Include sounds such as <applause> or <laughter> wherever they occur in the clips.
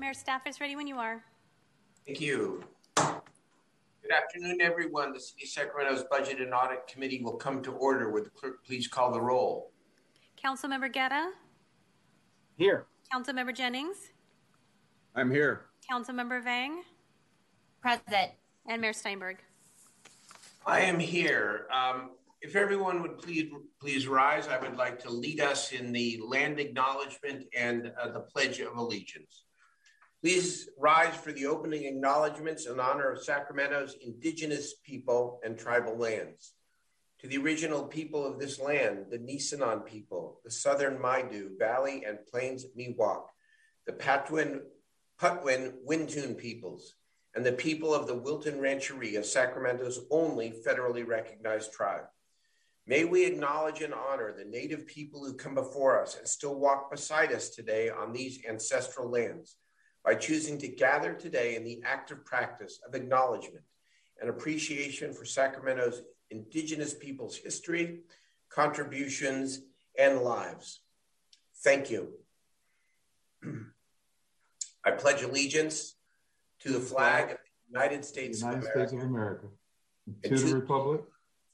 Mayor staff is ready when you are. Thank you. Good afternoon, everyone. The City of Sacramento's Budget and Audit Committee will come to order. Would the clerk please call the roll? Councilmember Guerra, Here. Councilmember Jennings, I'm here. Councilmember Vang, Present. and Mayor Steinberg. I am here. Um, if everyone would please please rise, I would like to lead us in the land acknowledgement and uh, the Pledge of Allegiance. Please rise for the opening acknowledgments in honor of Sacramento's indigenous people and tribal lands. To the original people of this land, the Nisenan people, the Southern Maidu, Valley and Plains Miwok, the Patwin, Putwin Wintun peoples, and the people of the Wilton Rancheria, Sacramento's only federally recognized tribe. May we acknowledge and honor the native people who come before us and still walk beside us today on these ancestral lands by choosing to gather today in the active practice of acknowledgement and appreciation for Sacramento's indigenous people's history, contributions, and lives. Thank you. <clears throat> I pledge allegiance to the flag of the United States, United of, States America, of America. To to- the republic,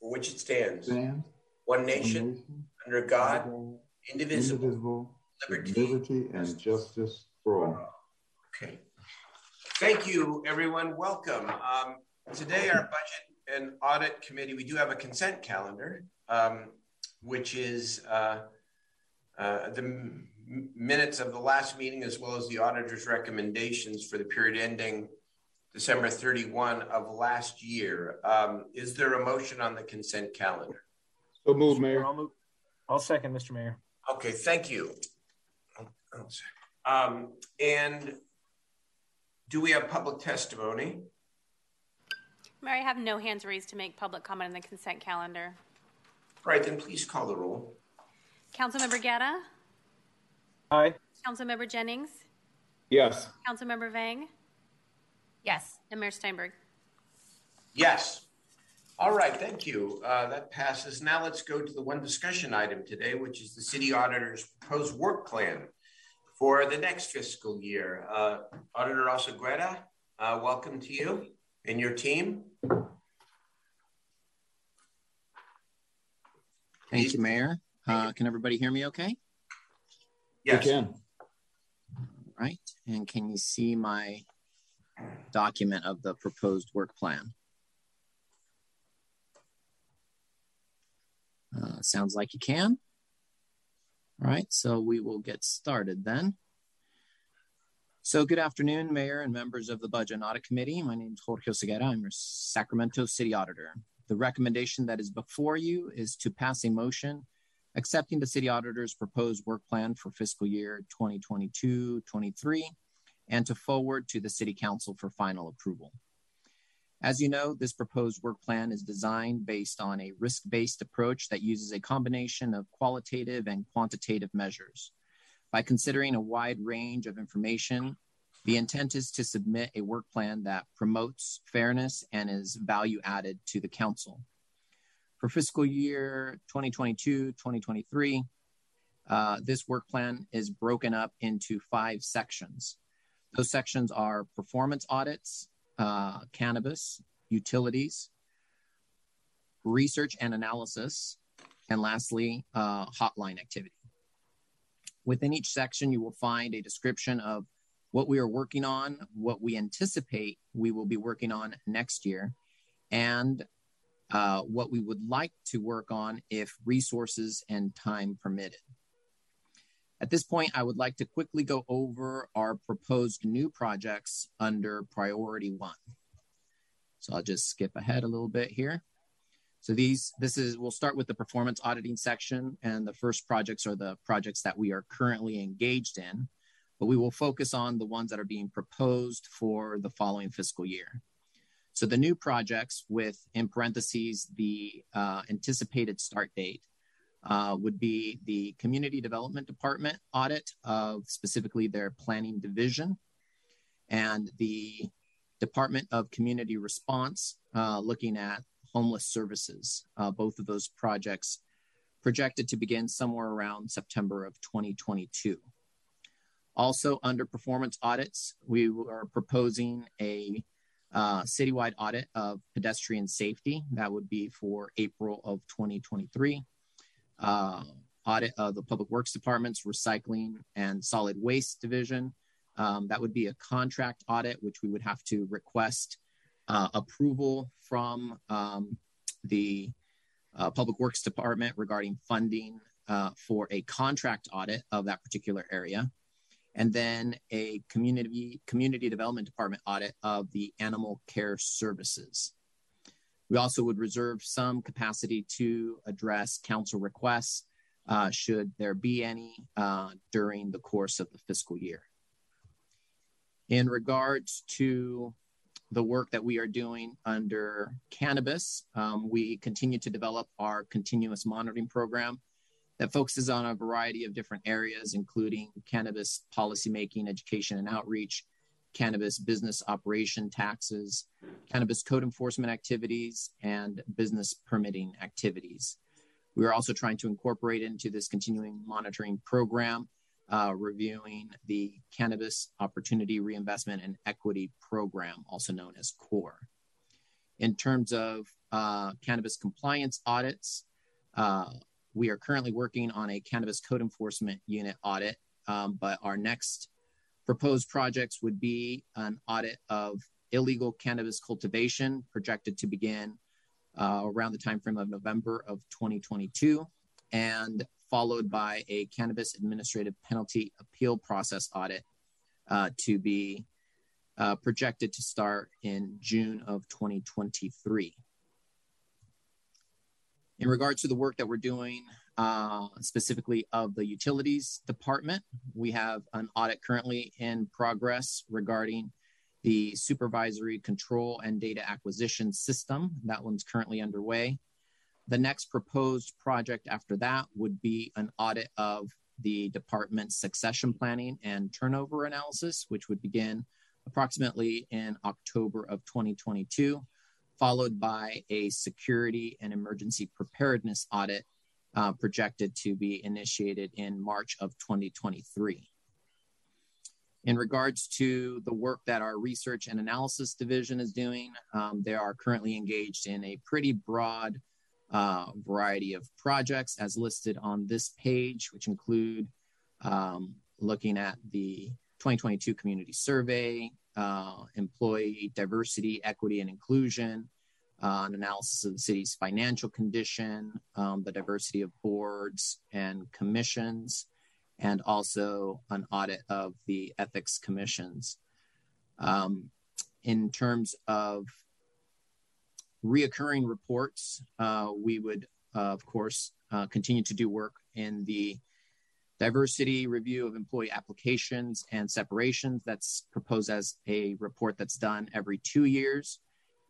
for which it stands, stands one one nation, nation, under God, God, indivisible, indivisible, liberty. liberty and justice for all. Okay. Thank you, everyone. Welcome. Um, today, our budget and audit committee, we do have a consent calendar, um, which is uh, uh, the m- minutes of the last meeting as well as the auditor's recommendations for the period ending December 31 of last year. Um, is there a motion on the consent calendar? So move, Mayor. I'll, move. I'll second, Mr. Mayor. Okay, thank you. Um, and do we have public testimony? Mayor, I have no hands raised to make public comment on the consent calendar. All right, then please call the roll. Councilmember Guerra, Aye. Councilmember Jennings, Yes. Councilmember Vang, Yes. and Mayor Steinberg. Yes. All right, thank you. Uh, that passes. Now let's go to the one discussion item today, which is the city auditor's proposed work plan for the next fiscal year. Uh, Auditor Oseguera, uh, welcome to you and your team. Thank you, Mayor. Uh, can everybody hear me okay? You Yes. can. Right. And can you see my document of the proposed work plan? Uh, sounds like you can. All right. So we will get started then. So good afternoon, Mayor and members of the Budget and Audit Committee. My name is Jorge Oseguera. I'm your Sacramento City Auditor. The recommendation that is before you is to pass a motion accepting the city auditor's proposed work plan for fiscal year 2022-23 and to forward to the city council for final approval. As you know, this proposed work plan is designed based on a risk-based approach that uses a combination of qualitative and quantitative measures. By considering a wide range of information, the intent is to submit a work plan that promotes fairness and is value added to the council. For fiscal year 2022 2023, uh, this work plan is broken up into five sections. Those sections are performance audits, uh, cannabis, utilities, research and analysis, and lastly, uh, hotline activity. Within each section, you will find a description of what we are working on, what we anticipate we will be working on next year, and uh, what we would like to work on if resources and time permitted. At this point, I would like to quickly go over our proposed new projects under priority one. So I'll just skip ahead a little bit here. So these, this is, we'll start with the performance auditing section and the first projects are the projects that we are currently engaged in, but we will focus on the ones that are being proposed for the following fiscal year. So the new projects with, in parentheses, the uh, anticipated start date would be the Community Development Department audit of specifically their planning division and the Department of Community Response uh, looking at homeless services. Uh, both of those projects projected to begin somewhere around September of 2022. Also, under performance audits, we are proposing a uh, citywide audit of pedestrian safety. That would be for April of 2023. Uh, audit of the Public Works Department's Recycling and Solid Waste Division. Um, that would be a contract audit, which we would have to request uh, approval from um, the uh, Public Works Department regarding funding uh, for a contract audit of that particular area and then a community community development department audit of the animal care services. We also would reserve some capacity to address council requests uh, should there be any uh, during the course of the fiscal year. In regards to the work that we are doing under cannabis, um, we continue to develop our continuous monitoring program that focuses on a variety of different areas, including cannabis policymaking, education and outreach, cannabis business operation taxes, cannabis code enforcement activities, and business permitting activities. We are also trying to incorporate into this continuing monitoring program, uh, reviewing the Cannabis Opportunity Reinvestment and Equity Program, also known as CORE. In terms of uh, cannabis compliance audits, uh, we are currently working on a cannabis code enforcement unit audit, um, but our next proposed projects would be an audit of illegal cannabis cultivation projected to begin uh, around the timeframe of November of 2022, and followed by a cannabis administrative penalty appeal process audit uh, to be uh, projected to start in June of 2023. In regards to the work that we're doing, uh, specifically of the utilities department, we have an audit currently in progress regarding the supervisory control and data acquisition system. That one's currently underway. The next proposed project after that would be an audit of the department's succession planning and turnover analysis, which would begin approximately in October of 2022 followed by a security and emergency preparedness audit projected to be initiated in March of 2023. In regards to the work that our research and analysis division is doing, um, they are currently engaged in a pretty broad uh, variety of projects as listed on this page, which include um, looking at the 2022 community survey, uh, employee diversity, equity, and inclusion, uh, an analysis of the city's financial condition, um, the diversity of boards and commissions, and also an audit of the ethics commissions. Um, in terms of reoccurring reports, uh, we would, uh, of course, uh, continue to do work in the diversity review of employee applications and separations. That's proposed as a report that's done every two years,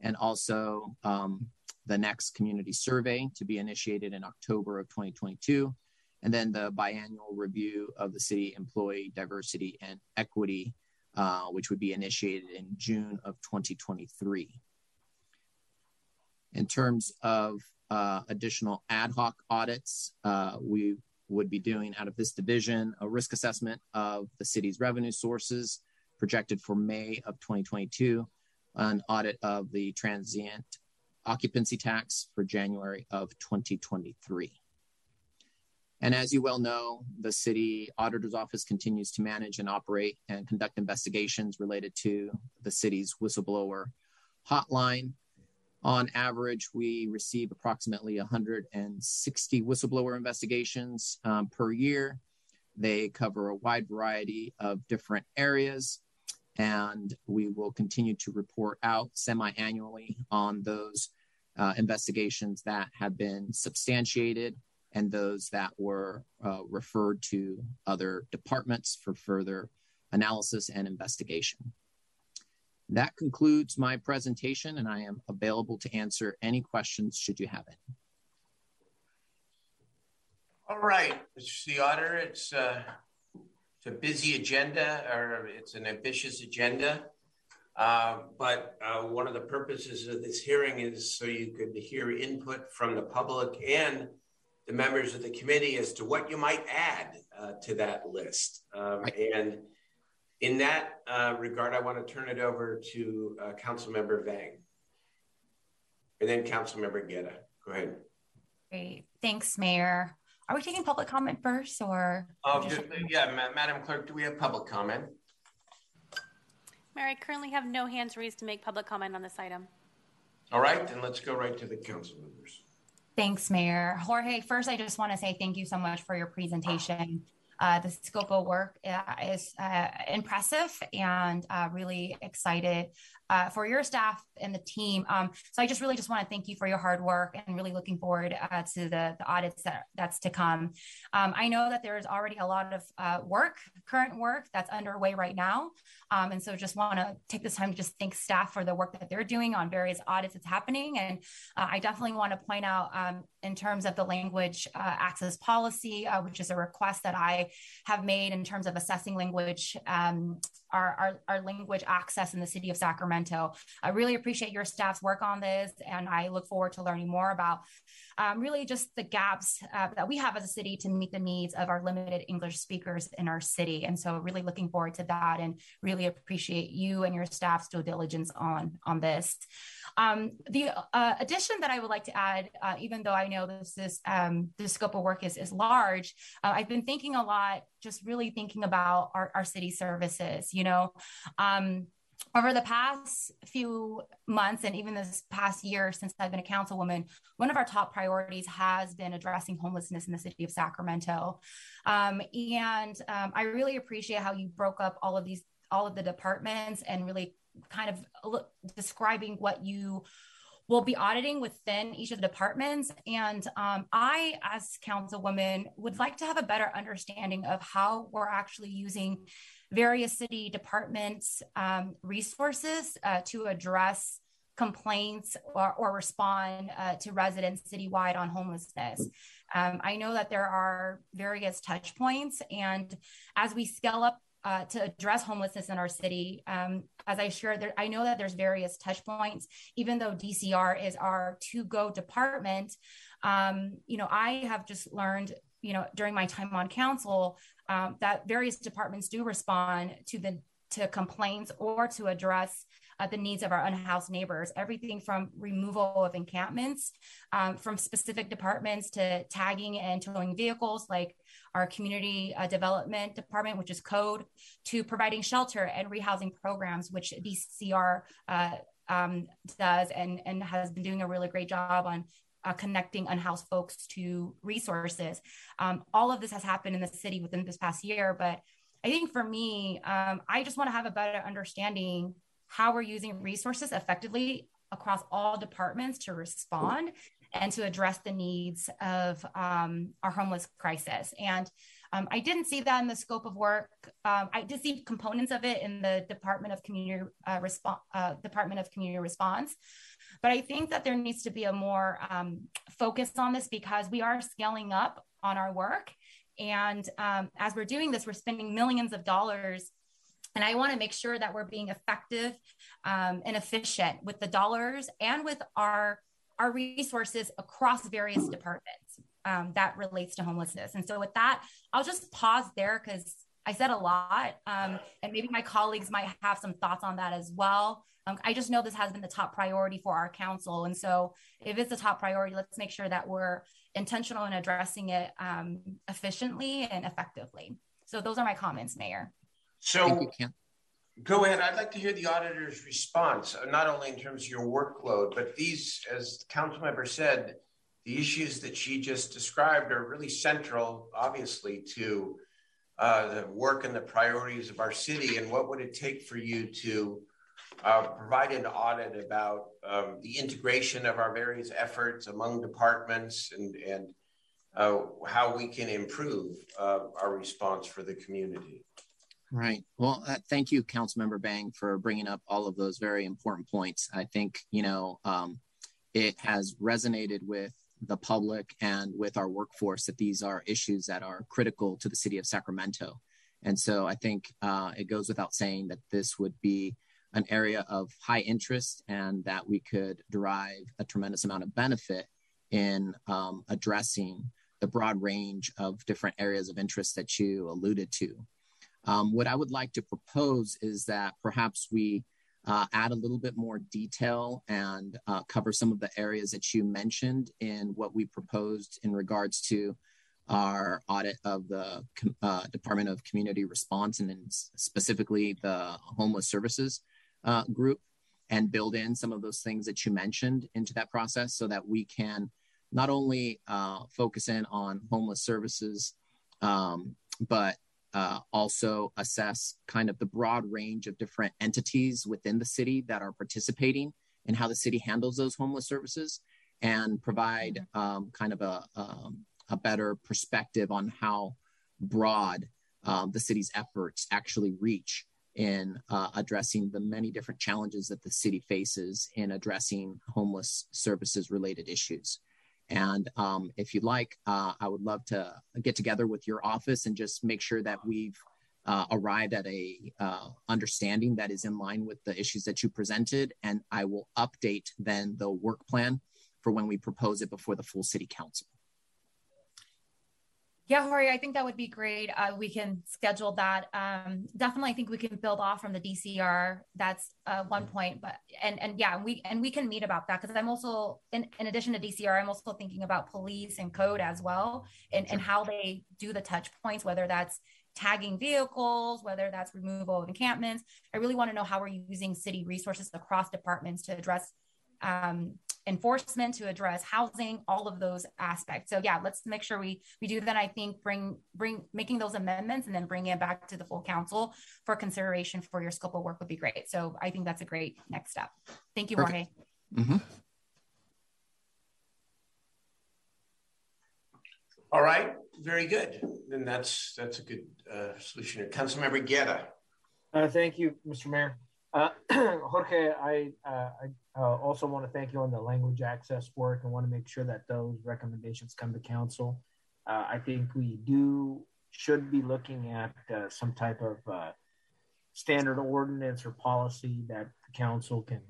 and also um, the next community survey to be initiated in October of 2022, and then the biannual review of the city employee diversity and equity, uh, which would be initiated in June of 2023. In terms of uh, additional ad hoc audits, uh, we would be doing out of this division a risk assessment of the city's revenue sources projected for May of 2022, an audit of the transient occupancy tax for January of 2023. And as you well know, the city auditor's office continues to manage and operate and conduct investigations related to the city's whistleblower hotline. On average, we receive approximately 160 whistleblower investigations um, per year. They cover a wide variety of different areas, and we will continue to report out semi annually on those uh, investigations that have been substantiated and those that were uh, referred to other departments for further analysis and investigation. That concludes my presentation, and I am available to answer any questions should you have any. All right, Mr. C. Auditor, it's, uh, it's a busy agenda, or it's an ambitious agenda. Uh, but uh, one of the purposes of this hearing is so you could hear input from the public and the members of the committee as to what you might add uh, to that list. Um, And in that uh, regard, I want to turn it over to uh, Councilmember Vang. And then Councilmember Guerra. Go ahead. Great. Thanks, Mayor. Are we taking public comment first or? Oh, just- just- yeah, Ma- Madam Clerk, do we have public comment? Mayor, I currently have no hands raised to make public comment on this item. All right, then let's go right to the council members. Thanks, Mayor. Jorge, first, I just want to say thank you so much for your presentation. Uh, the scope of work uh, is uh, impressive and uh, really excited uh, for your staff and the team. Um, so I just really just want to thank you for your hard work and really looking forward uh, to the, the audits that that's to come. Um, I know that there is already a lot of work, current work that's underway right now. Um, and so just want to take this time to just thank staff for the work that they're doing on various audits that's happening. And I definitely want to point out um, in terms of the language uh, access policy, uh, which is a request that I have made in terms of assessing language, um, our, our, our language access in the city of Sacramento. I really appreciate your staff's work on this, and I look forward to learning more about um, really just the gaps uh, that we have as a city to meet the needs of our limited English speakers in our city. And so, really looking forward to that, and really appreciate you and your staff's due diligence on on this. Um, the uh, addition that I would like to add, uh, even though I know this is um, the scope of work is is large, uh, I've been thinking a lot, just really thinking about our, our city services. You know, um, over the past few months and even this past year since I've been a councilwoman, one of our top priorities has been addressing homelessness in the city of Sacramento. Um, and um, I really appreciate how you broke up all of these, all of the departments and really kind of describing what you will be auditing within each of the departments. And um, I, as councilwoman, would like to have a better understanding of how we're actually using various city departments um, resources uh, to address complaints or, or respond uh, to residents citywide on homelessness. Um, I know that there are various touch points, and as we scale up uh, to address homelessness in our city. Um, as I shared, there, I know that there's various touch points. Even though DCR is our to-go department, um, you know, I have just learned, you know, during my time on council, um, that various departments do respond to the to complaints or to address uh, the needs of our unhoused neighbors. Everything from removal of encampments um, from specific departments to tagging and towing vehicles, like our community uh, development department, which is code, to providing shelter and rehousing programs, which DCR uh, um, does and, and has been doing a really great job on uh, connecting unhoused folks to resources. Um, all of this has happened in the city within this past year, but I think for me, um, I just want to have a better understanding how we're using resources effectively across all departments to respond and to address the needs of um, our homeless crisis. And um, I didn't see that in the scope of work. Um, I did see components of it in the Department of Community uh, Response, uh, Department of Community Response, but I think that there needs to be a more um, focus on this because we are scaling up on our work, and um, as we're doing this, we're spending millions of dollars and I want to make sure that we're being effective um, and efficient with the dollars and with our our resources across various departments um, that relates to homelessness. And so, with that, I'll just pause there because I said a lot, um, and maybe my colleagues might have some thoughts on that as well. Um, I just know this has been the top priority for our council, and so if it's a top priority, let's make sure that we're intentional in addressing it um, efficiently and effectively. So, those are my comments, Mayor. So go ahead. I'd like to hear the auditor's response, uh, not only in terms of your workload, but these, as the council member said, the issues that she just described are really central, obviously, to uh, the work and the priorities of our city. And what would it take for you to uh, provide an audit about um, the integration of our various efforts among departments and, and uh, how we can improve uh, our response for the community? Right. Well, uh, thank you, Councilmember Vang, for bringing up all of those very important points. I think, you know, um, it has resonated with the public and with our workforce that these are issues that are critical to the city of Sacramento. And so I think uh, it goes without saying that this would be an area of high interest and that we could derive a tremendous amount of benefit in um, addressing the broad range of different areas of interest that you alluded to. Um, what I would like to propose is that perhaps we uh, add a little bit more detail and uh, cover some of the areas that you mentioned in what we proposed in regards to our audit of the uh, Department of Community Response and specifically the homeless services uh, group and build in some of those things that you mentioned into that process so that we can not only uh, focus in on homeless services, um, but uh, also assess kind of the broad range of different entities within the city that are participating and how the city handles those homeless services and provide mm-hmm. um, kind of a, um, a better perspective on how broad um, the city's efforts actually reach in uh, addressing the many different challenges that the city faces in addressing homeless services related issues. And um, if you'd like, uh, I would love to get together with your office and just make sure that we've uh, arrived at a uh, understanding that is in line with the issues that you presented. And I will update then the work plan for when we propose it before the full city council. Yeah, Jorge, I think that would be great. Uh, we can schedule that. Um, definitely, I think we can build off from the DCR. That's uh, one point, but and and yeah, we and we can meet about that because I'm also in, in addition to DCR, I'm also thinking about police and code as well, and and how they do the touch points, whether that's tagging vehicles, whether that's removal of encampments. I really want to know how we're using city resources across departments to address um, enforcement to address housing all of those aspects so yeah let's make sure we we do that i think bring bring making those amendments and then bring it back to the full council for consideration for your scope of work would be great so i think that's a great next step thank you Jorge. Mm-hmm. All right, very good. Then that's that's a good uh, solution. Councilmember Guerra. Uh, thank you, Mr. Mayor. Uh, <clears throat> Jorge, I, uh, I uh, also want to thank you on the language access work and want to make sure that those recommendations come to council. Uh, I think we do should be looking at uh, some type of uh, standard ordinance or policy that the council can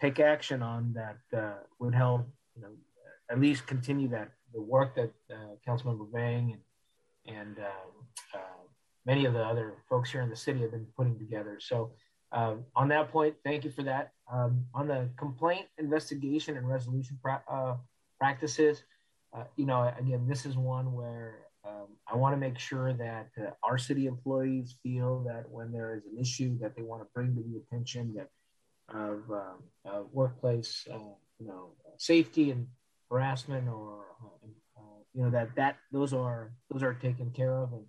take action on that would help, you know, at least continue that the work that Councilmember Vang and and many of the other folks here in the city have been putting together. So um, on that point, thank you for that. Um, on the complaint investigation and resolution pra- uh, practices, uh, you know, again, this is one where um, I want to make sure that uh, our city employees feel that when there is an issue that they want to bring to the attention that of uh, workplace, uh, you know, safety and harassment, or uh, you know that that those are those are taken care of and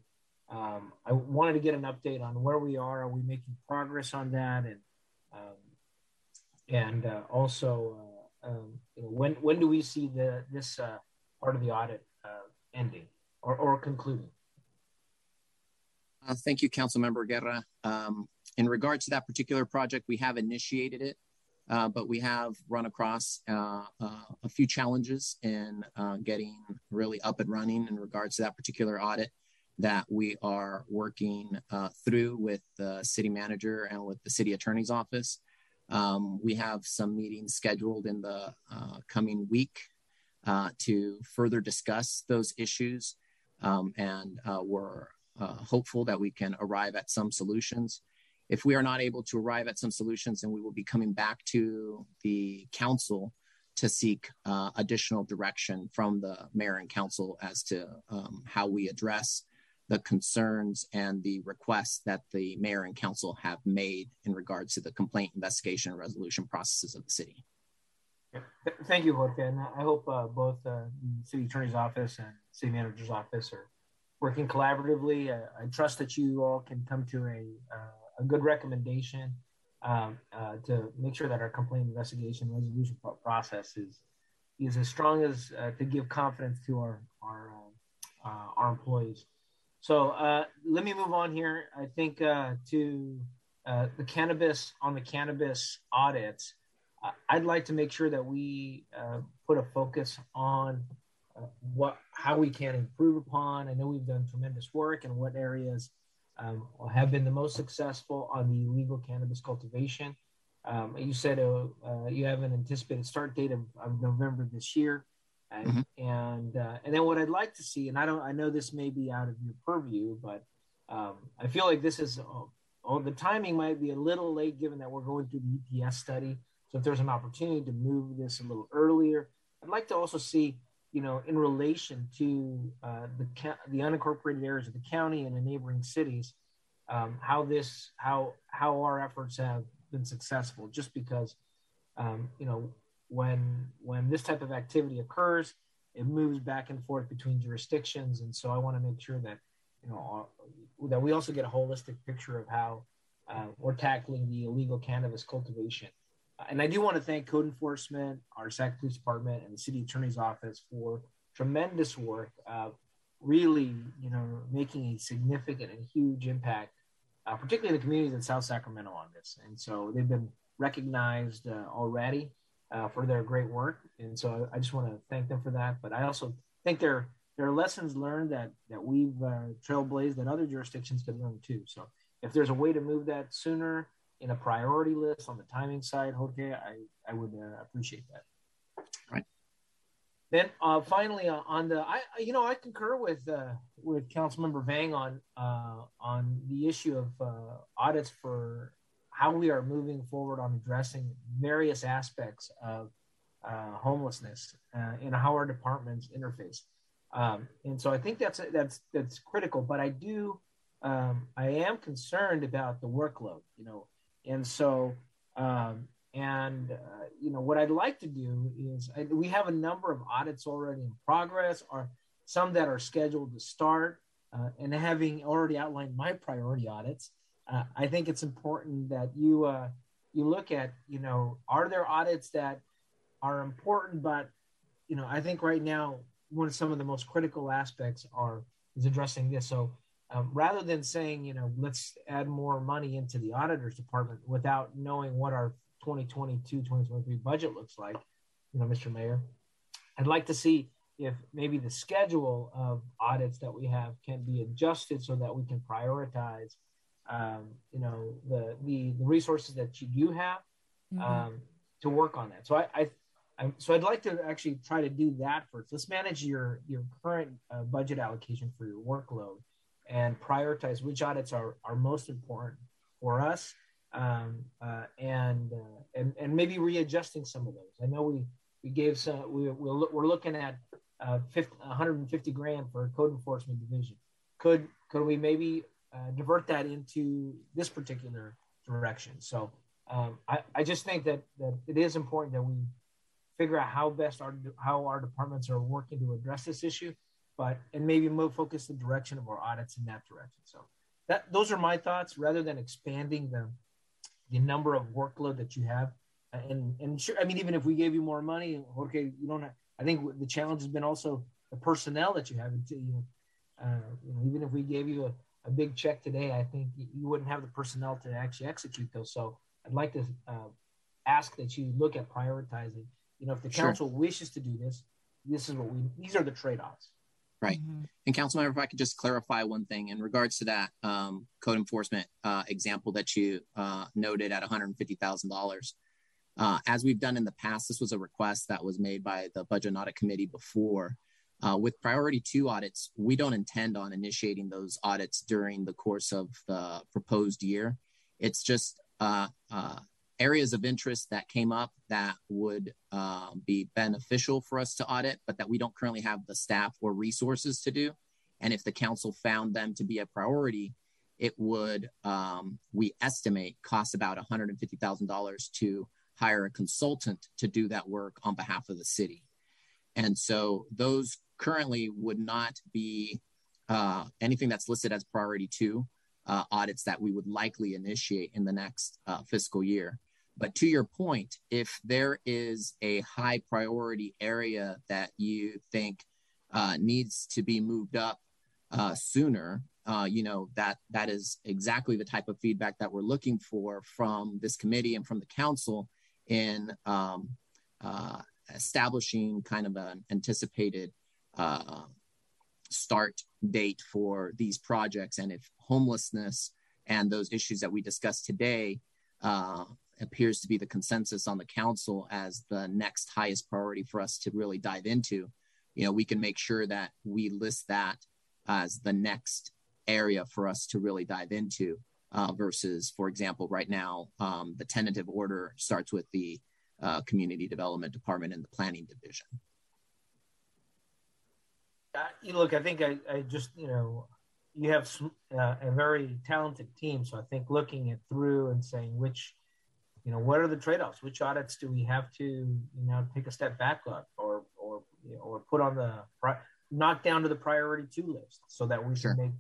um, I wanted to get an update on where we are. Are we making progress on that? And um, and uh, also, uh, um, when when do we see the this uh, part of the audit uh, ending or, or concluding? Thank you, Councilmember Guerra. Um, in regards to that particular project, we have initiated it, but we have run across a few challenges in getting really up and running in regards to that particular audit that we are working uh, through with the city manager and with the city attorney's office. Um, we have some meetings scheduled in the uh, coming week uh, to further discuss those issues, um, and uh, we're uh, hopeful that we can arrive at some solutions. If we are not able to arrive at some solutions, then we will be coming back to the council to seek uh, additional direction from the mayor and council as to um, how we address the concerns and the requests that the mayor and council have made in regards to the complaint investigation and resolution processes of the city. Thank you, Jorge. And I hope uh, both uh, the city attorney's office and city manager's office are working collaboratively. Uh, I trust that you all can come to a, uh, a good recommendation um, uh, to make sure that our complaint investigation resolution process is is as strong as uh, to give confidence to our our our employees. So uh, let me move on here. I think uh, to uh, the cannabis on the cannabis audits. I'd like to make sure that we uh, put a focus on uh, what how we can improve upon. I know we've done tremendous work and what areas um, have been the most successful on the legal cannabis cultivation. Um, you said uh, you have an anticipated start date of, of November this year. And mm-hmm. and, uh, and then what I'd like to see, and I don't, I know this may be out of your purview, but um, I feel like this is, oh, oh, the timing might be a little late given that we're going through the EPS study. So if there's an opportunity to move this a little earlier, I'd like to also see, you know, in relation to uh, the the unincorporated areas of the county and the neighboring cities, um, how this how how our efforts have been successful. Just because, um, you know, when when this type of activity occurs, it moves back and forth between jurisdictions, and so I want to make sure that you know that we also get a holistic picture of how uh, we're tackling the illegal cannabis cultivation. And I do want to thank code enforcement, our Sac Police Department, and the City Attorney's Office for tremendous work, uh, really, you know, making a significant and huge impact, uh, particularly in the communities in South Sacramento on this. And so they've been recognized uh, already uh, for their great work. And so I just want to thank them for that. But I also think there there are lessons learned that that we've uh, trailblazed that other jurisdictions can learn too. So if there's a way to move that sooner in a priority list on the timing side, Jorge, I I would uh, appreciate that. Right. Then uh, finally uh, on the I you know I concur with uh, with Councilmember Vang on uh, on the issue of uh, audits for how we are moving forward on addressing various aspects of uh, homelessness uh, and how our departments interface. Um, and so I think that's that's that's critical. But I do um, I am concerned about the workload, you know, and so um, and uh, you know what I'd like to do is I, we have a number of audits already in progress, or some that are scheduled to start. Uh, and having already outlined my priority audits, uh, I think it's important that you uh, you look at you know are there audits that are important, but you know I think right now one of some of the most critical aspects are is addressing this. So um, rather than saying you know let's add more money into the auditors department without knowing what our 2022 2023 budget looks like, you know, Mr. Mayor, I'd like to see if maybe the schedule of audits that we have can be adjusted so that we can prioritize um, you know the, the, the resources that you do have mm-hmm. um, to work on that. So I, I, I, so I'd like to actually try to do that first. Let's manage your your current uh, budget allocation for your workload and prioritize which audits are are most important for us um, uh, and uh, and and maybe readjusting some of those. I know we we gave some we we're, we're looking at uh, 50, 150 grand for code enforcement division. Could could we maybe uh, divert that into this particular direction. So um, I, I just think that, that it is important that we figure out how best our how our departments are working to address this issue, but and maybe move focus the direction of our audits in that direction. So that those are my thoughts rather than expanding the the number of workload that you have. And and sure, I mean even if we gave you more money, okay, you don't. Have, I think the challenge has been also the personnel that you have. You know, uh, even if we gave you a a big check today, I think you wouldn't have the personnel to actually execute those. So I'd like to uh, ask that you look at prioritizing. You know, if the council sure. wishes to do this, this is what we. These are the trade-offs. Right. Mm-hmm. And Councilmember, if I could just clarify one thing in regards to that um, code enforcement uh, example that you uh, noted at $150,000. Uh, as we've done in the past, this was a request that was made by the Budget and Audit Committee before. Uh, with priority two audits, we don't intend on initiating those audits during the course of the proposed year. It's just uh, uh, areas of interest that came up that would uh, be beneficial for us to audit, but that we don't currently have the staff or resources to do. And if the council found them to be a priority, it would, um, we estimate, cost about $150,000 to hire a consultant to do that work on behalf of the city. And so those currently would not be uh, anything that's listed as priority two uh, audits that we would likely initiate in the next uh, fiscal year. But to your point, if there is a high priority area that you think uh, needs to be moved up uh, sooner, uh, you know that that is exactly the type of feedback that we're looking for from this committee and from the council in um, establishing kind of an anticipated uh, start date for these projects. And if homelessness and those issues that we discussed today uh, appears to be the consensus on the council as the next highest priority for us to really dive into, you know, we can make sure that we list that as the next area for us to really dive into. Uh, versus, for example, right now, um, the tentative order starts with the uh, Community Development Department and the Planning Division. You look, I think I, I just, you know, you have some, uh, a very talented team. So I think looking it through and saying which, you know, what are the trade-offs? Which audits do we have to, you know, take a step back on, or or you know, or put on the knock down to the priority two list, so that we sure. can make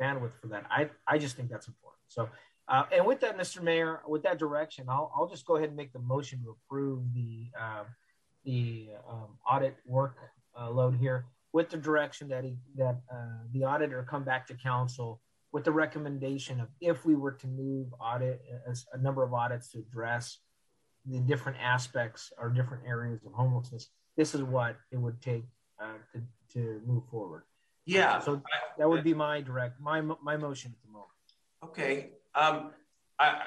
bandwidth for that. I I just think that's important. So. Uh, and with that, Mr. Mayor, with that direction, I'll, I'll just go ahead and make the motion to approve the uh, the um, audit work uh, load here with the direction that he that uh, the auditor come back to council with the recommendation of if we were to move audit as a number of audits to address the different aspects or different areas of homelessness, this is what it would take uh, to, to move forward. Yeah. So that would be my direct my my motion at the moment. Okay. Um, I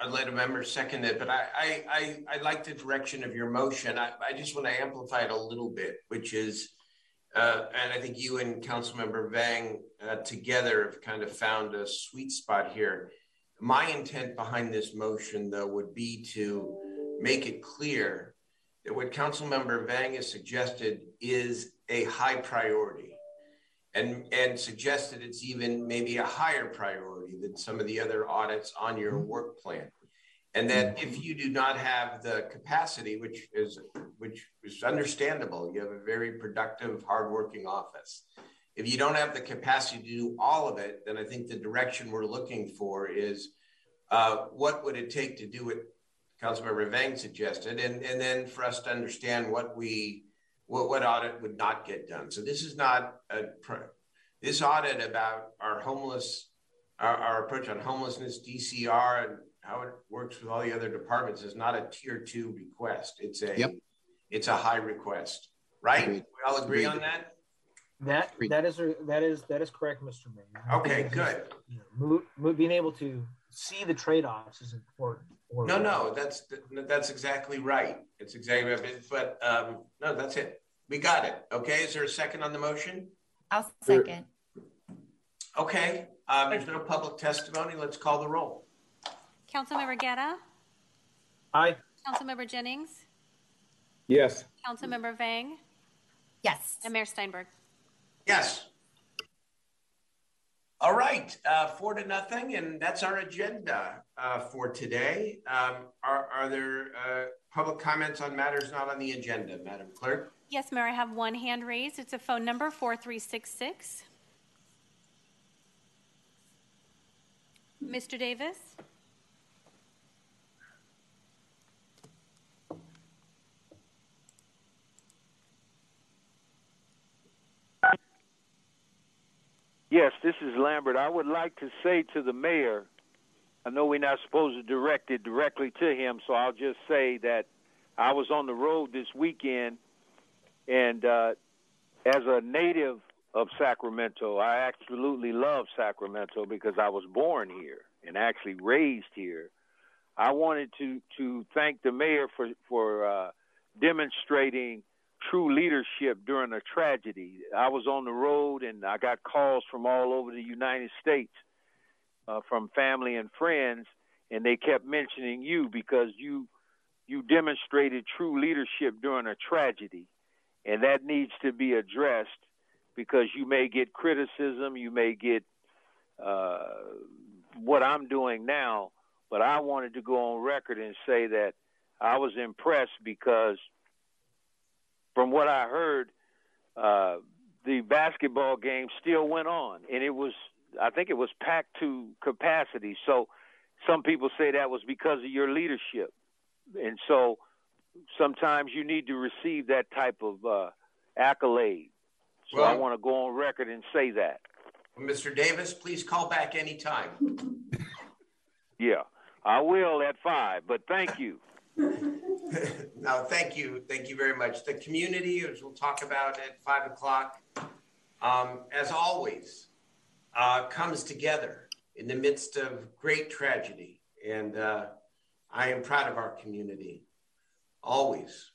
I'd let a member second it, but I I I, I like the direction of your motion. I, I just want to amplify it a little bit, which is uh, and I think you and Councilmember Vang uh, together have kind of found a sweet spot here. My intent behind this motion, though, would be to make it clear that what Councilmember Vang has suggested is a high priority and, and suggested it's even maybe a higher priority than some of the other audits on your work plan and that mm-hmm. if you do not have the capacity which is which is understandable you have a very productive hardworking office. If you don't have the capacity to do all of it then i think the direction we're looking for is uh, what would it take to do what councilmember vang suggested? And, and then for us to understand what we what, what audit would not get done. So this is not a this audit about our homeless our, our approach on homelessness dcr and how it works with all the other departments is not a tier two request. It's a yep. it's a high request, right? Agreed. We all agree Agreed. on that. That that is that is that is correct, Mr. Mayor. Okay, good. You know, move, being able to see the trade offs is important. No, no, that's that's exactly right. It's exactly right. But um, no, that's it. We got it. Okay. Is there a second on the motion? I'll second. Okay. Um, there's no public testimony. Let's call the roll. Councilmember Guerra? Aye. Councilmember Jennings? Yes. Councilmember Vang? Yes. And Mayor Steinberg? Yes. All right, uh, four to nothing, and that's our agenda uh, for today. Um, are, are, there uh, public comments on matters not on the agenda, Madam Clerk? Yes, Mayor, I have one hand raised. It's a phone number 4366. Mr. Davis? Yes, this is Lambert. I would like to say to the mayor, I know we're not supposed to direct it directly to him, so I'll just say that I was on the road this weekend, and uh, as a native of Sacramento, I absolutely love Sacramento because I was born here and actually raised here. I wanted to to thank the mayor for for uh, demonstrating true leadership during a tragedy. I was on the road and I got calls from all over the United States uh, from family and friends, and they kept mentioning you because you you demonstrated true leadership during a tragedy, and that needs to be addressed because you may get criticism, you may get uh, what I'm doing now, but I wanted to go on record and say that I was impressed because from what I heard, uh, the basketball game still went on, and it was I think it was packed to capacity. So some people say that was because of your leadership, and so sometimes you need to receive that type of uh, accolade. So well, I want to go on record and say that. Mr. Davis, please call back anytime. <laughs> yeah, I will at five, but thank you. <laughs> no, thank you. Thank you very much. The community, as we'll talk about at five o'clock, um, as always, uh, comes together in the midst of great tragedy. And uh, I am proud of our community, always.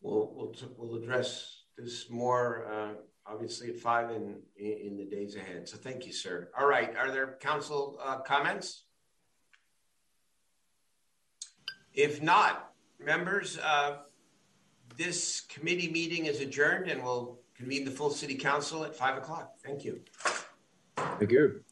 We'll, we'll, we'll address this more, uh, obviously, at five in, in the days ahead. So thank you, sir. All right. Are there council uh, comments? If not, members, uh, this committee meeting is adjourned and we'll convene the full city council at five o'clock. Thank you. Thank you.